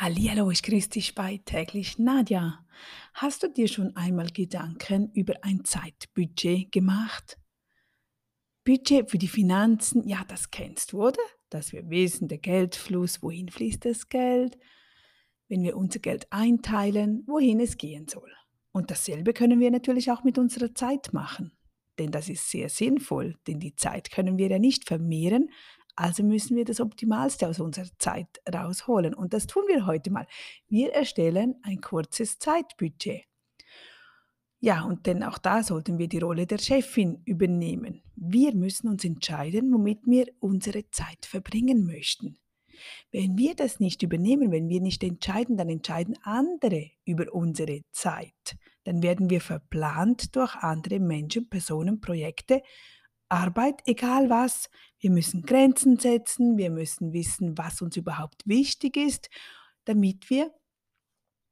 Hallihallo, ich grüße dich bei täglich Nadja. Hast du dir schon einmal Gedanken über ein Zeitbudget gemacht? Budget für die Finanzen, ja, das kennst du, oder? Dass wir wissen, der Geldfluss, wohin fließt das Geld, wenn wir unser Geld einteilen, wohin es gehen soll. Und dasselbe können wir natürlich auch mit unserer Zeit machen. Denn das ist sehr sinnvoll, denn die Zeit können wir ja nicht vermehren, also müssen wir das Optimalste aus unserer Zeit rausholen. Und das tun wir heute mal. Wir erstellen ein kurzes Zeitbudget. Ja, und denn auch da sollten wir die Rolle der Chefin übernehmen. Wir müssen uns entscheiden, womit wir unsere Zeit verbringen möchten. Wenn wir das nicht übernehmen, wenn wir nicht entscheiden, dann entscheiden andere über unsere Zeit. Dann werden wir verplant durch andere Menschen, Personen, Projekte, Arbeit, egal was. Wir müssen Grenzen setzen, wir müssen wissen, was uns überhaupt wichtig ist, damit wir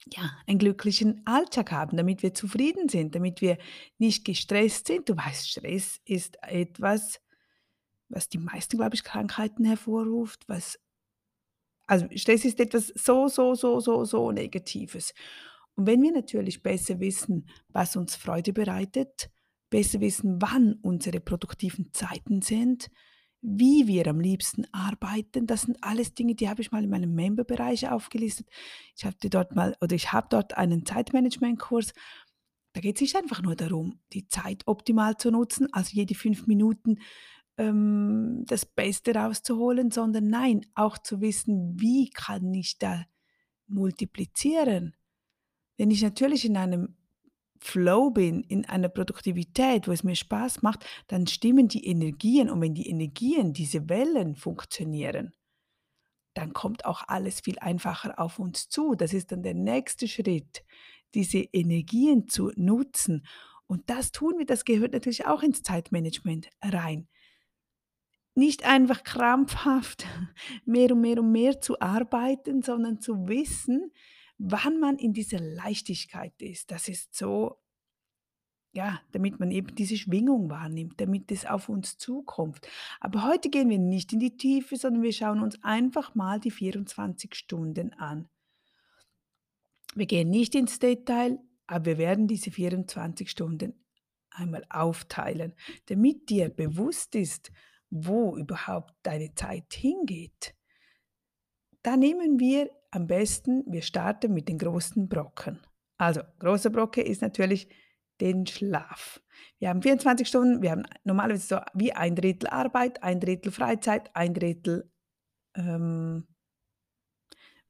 ja, einen glücklichen Alltag haben, damit wir zufrieden sind, damit wir nicht gestresst sind. Du weißt, Stress ist etwas, was die meisten, glaube ich, Krankheiten hervorruft, was also Stress ist etwas so, so, so, so, so Negatives. Und wenn wir natürlich besser wissen, was uns Freude bereitet, besser wissen, wann unsere produktiven Zeiten sind, wie wir am liebsten arbeiten. Das sind alles Dinge, die habe ich mal in meinem Member-Bereich aufgelistet. Ich hatte dort mal, oder ich habe dort einen Zeitmanagement-Kurs. Da geht es nicht einfach nur darum, die Zeit optimal zu nutzen, also jede fünf Minuten ähm, das Beste rauszuholen, sondern nein, auch zu wissen, wie kann ich da multiplizieren. Wenn ich natürlich in einem Flow bin, in einer Produktivität, wo es mir Spaß macht, dann stimmen die Energien. Und wenn die Energien, diese Wellen funktionieren, dann kommt auch alles viel einfacher auf uns zu. Das ist dann der nächste Schritt, diese Energien zu nutzen. Und das tun wir, das gehört natürlich auch ins Zeitmanagement rein. Nicht einfach krampfhaft mehr und mehr und mehr zu arbeiten, sondern zu wissen, wann man in dieser Leichtigkeit ist. Das ist so, ja, damit man eben diese Schwingung wahrnimmt, damit es auf uns zukommt. Aber heute gehen wir nicht in die Tiefe, sondern wir schauen uns einfach mal die 24 Stunden an. Wir gehen nicht ins Detail, aber wir werden diese 24 Stunden einmal aufteilen, damit dir bewusst ist, wo überhaupt deine Zeit hingeht. Da nehmen wir am besten, wir starten mit den großen Brocken. Also, großer Brocke ist natürlich den Schlaf. Wir haben 24 Stunden, wir haben normalerweise so wie ein Drittel Arbeit, ein Drittel Freizeit, ein Drittel ähm,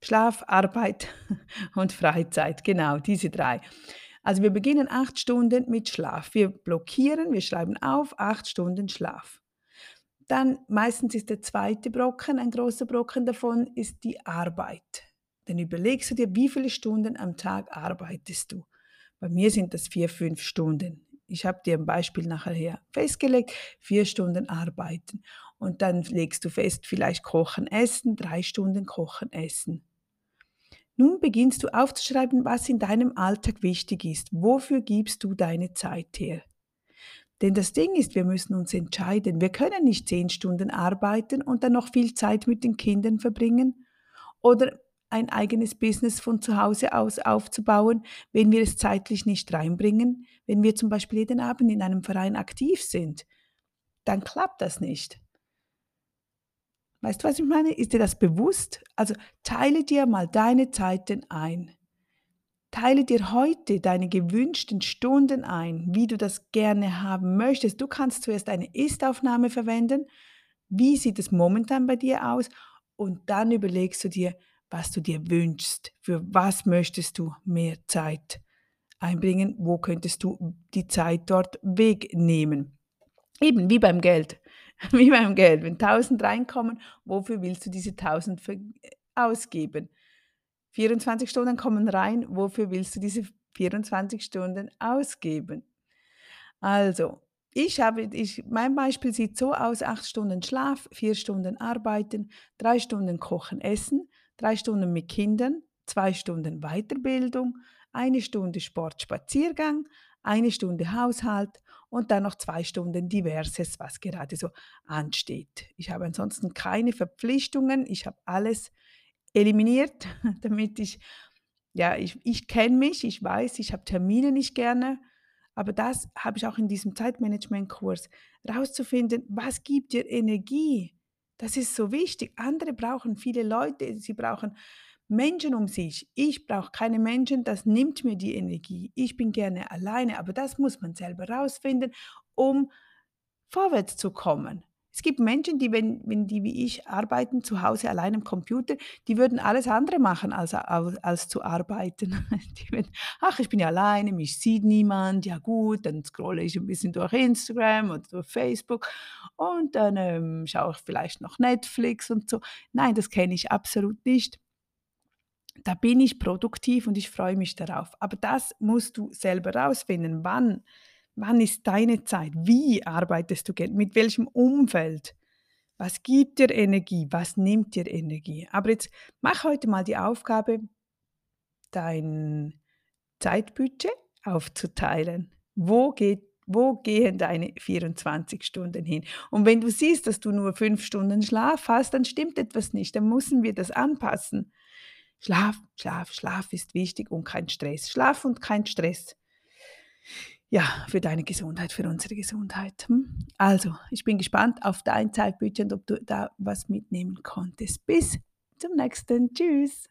Schlaf, Arbeit und Freizeit. Genau, diese drei. Also wir beginnen acht Stunden mit Schlaf. Wir blockieren, wir schreiben auf acht Stunden Schlaf. Dann meistens ist der zweite Brocken, ein großer Brocken davon, ist die Arbeit. Dann überlegst du dir, wie viele Stunden am Tag arbeitest du. Bei mir sind das vier, fünf Stunden. Ich habe dir ein Beispiel nachher festgelegt, vier Stunden arbeiten. Und dann legst du fest, vielleicht kochen, essen, drei Stunden kochen, essen. Nun beginnst du aufzuschreiben, was in deinem Alltag wichtig ist. Wofür gibst du deine Zeit her? Denn das Ding ist, wir müssen uns entscheiden. Wir können nicht zehn Stunden arbeiten und dann noch viel Zeit mit den Kindern verbringen oder ein eigenes Business von zu Hause aus aufzubauen, wenn wir es zeitlich nicht reinbringen, wenn wir zum Beispiel jeden Abend in einem Verein aktiv sind. Dann klappt das nicht. Weißt du, was ich meine? Ist dir das bewusst? Also teile dir mal deine Zeiten ein. Teile dir heute deine gewünschten Stunden ein, wie du das gerne haben möchtest. Du kannst zuerst eine Ist-Aufnahme verwenden. Wie sieht es momentan bei dir aus? Und dann überlegst du dir, was du dir wünschst. Für was möchtest du mehr Zeit einbringen? Wo könntest du die Zeit dort wegnehmen? Eben wie beim Geld. Wie beim Geld. Wenn 1000 reinkommen, wofür willst du diese 1000 ausgeben? 24 Stunden kommen rein, wofür willst du diese 24 Stunden ausgeben? Also, ich habe, ich, mein Beispiel sieht so aus: acht Stunden Schlaf, vier Stunden Arbeiten, drei Stunden Kochen, Essen, drei Stunden mit Kindern, zwei Stunden Weiterbildung, eine Stunde Sport, Spaziergang, eine Stunde Haushalt und dann noch zwei Stunden Diverses, was gerade so ansteht. Ich habe ansonsten keine Verpflichtungen, ich habe alles eliminiert, damit ich, ja, ich, ich kenne mich, ich weiß, ich habe Termine nicht gerne, aber das habe ich auch in diesem Zeitmanagement-Kurs, rauszufinden, was gibt dir Energie? Das ist so wichtig. Andere brauchen viele Leute, sie brauchen Menschen um sich. Ich brauche keine Menschen, das nimmt mir die Energie. Ich bin gerne alleine, aber das muss man selber rausfinden, um vorwärts zu kommen. Es gibt Menschen, die, wenn, wenn die wie ich arbeiten, zu Hause allein am Computer, die würden alles andere machen, als, als, als zu arbeiten. Die würden, ach, ich bin ja alleine, mich sieht niemand, ja gut, dann scrolle ich ein bisschen durch Instagram oder durch Facebook und dann ähm, schaue ich vielleicht noch Netflix und so. Nein, das kenne ich absolut nicht. Da bin ich produktiv und ich freue mich darauf. Aber das musst du selber rausfinden. Wann Wann ist deine Zeit? Wie arbeitest du? Mit welchem Umfeld? Was gibt dir Energie? Was nimmt dir Energie? Aber jetzt mach heute mal die Aufgabe, dein Zeitbudget aufzuteilen. Wo, geht, wo gehen deine 24 Stunden hin? Und wenn du siehst, dass du nur fünf Stunden Schlaf hast, dann stimmt etwas nicht. Dann müssen wir das anpassen. Schlaf, Schlaf, Schlaf ist wichtig und kein Stress. Schlaf und kein Stress ja, für deine Gesundheit, für unsere Gesundheit. Hm? Also, ich bin gespannt auf dein Zeitbudget und ob du da was mitnehmen konntest. Bis zum nächsten. Tschüss.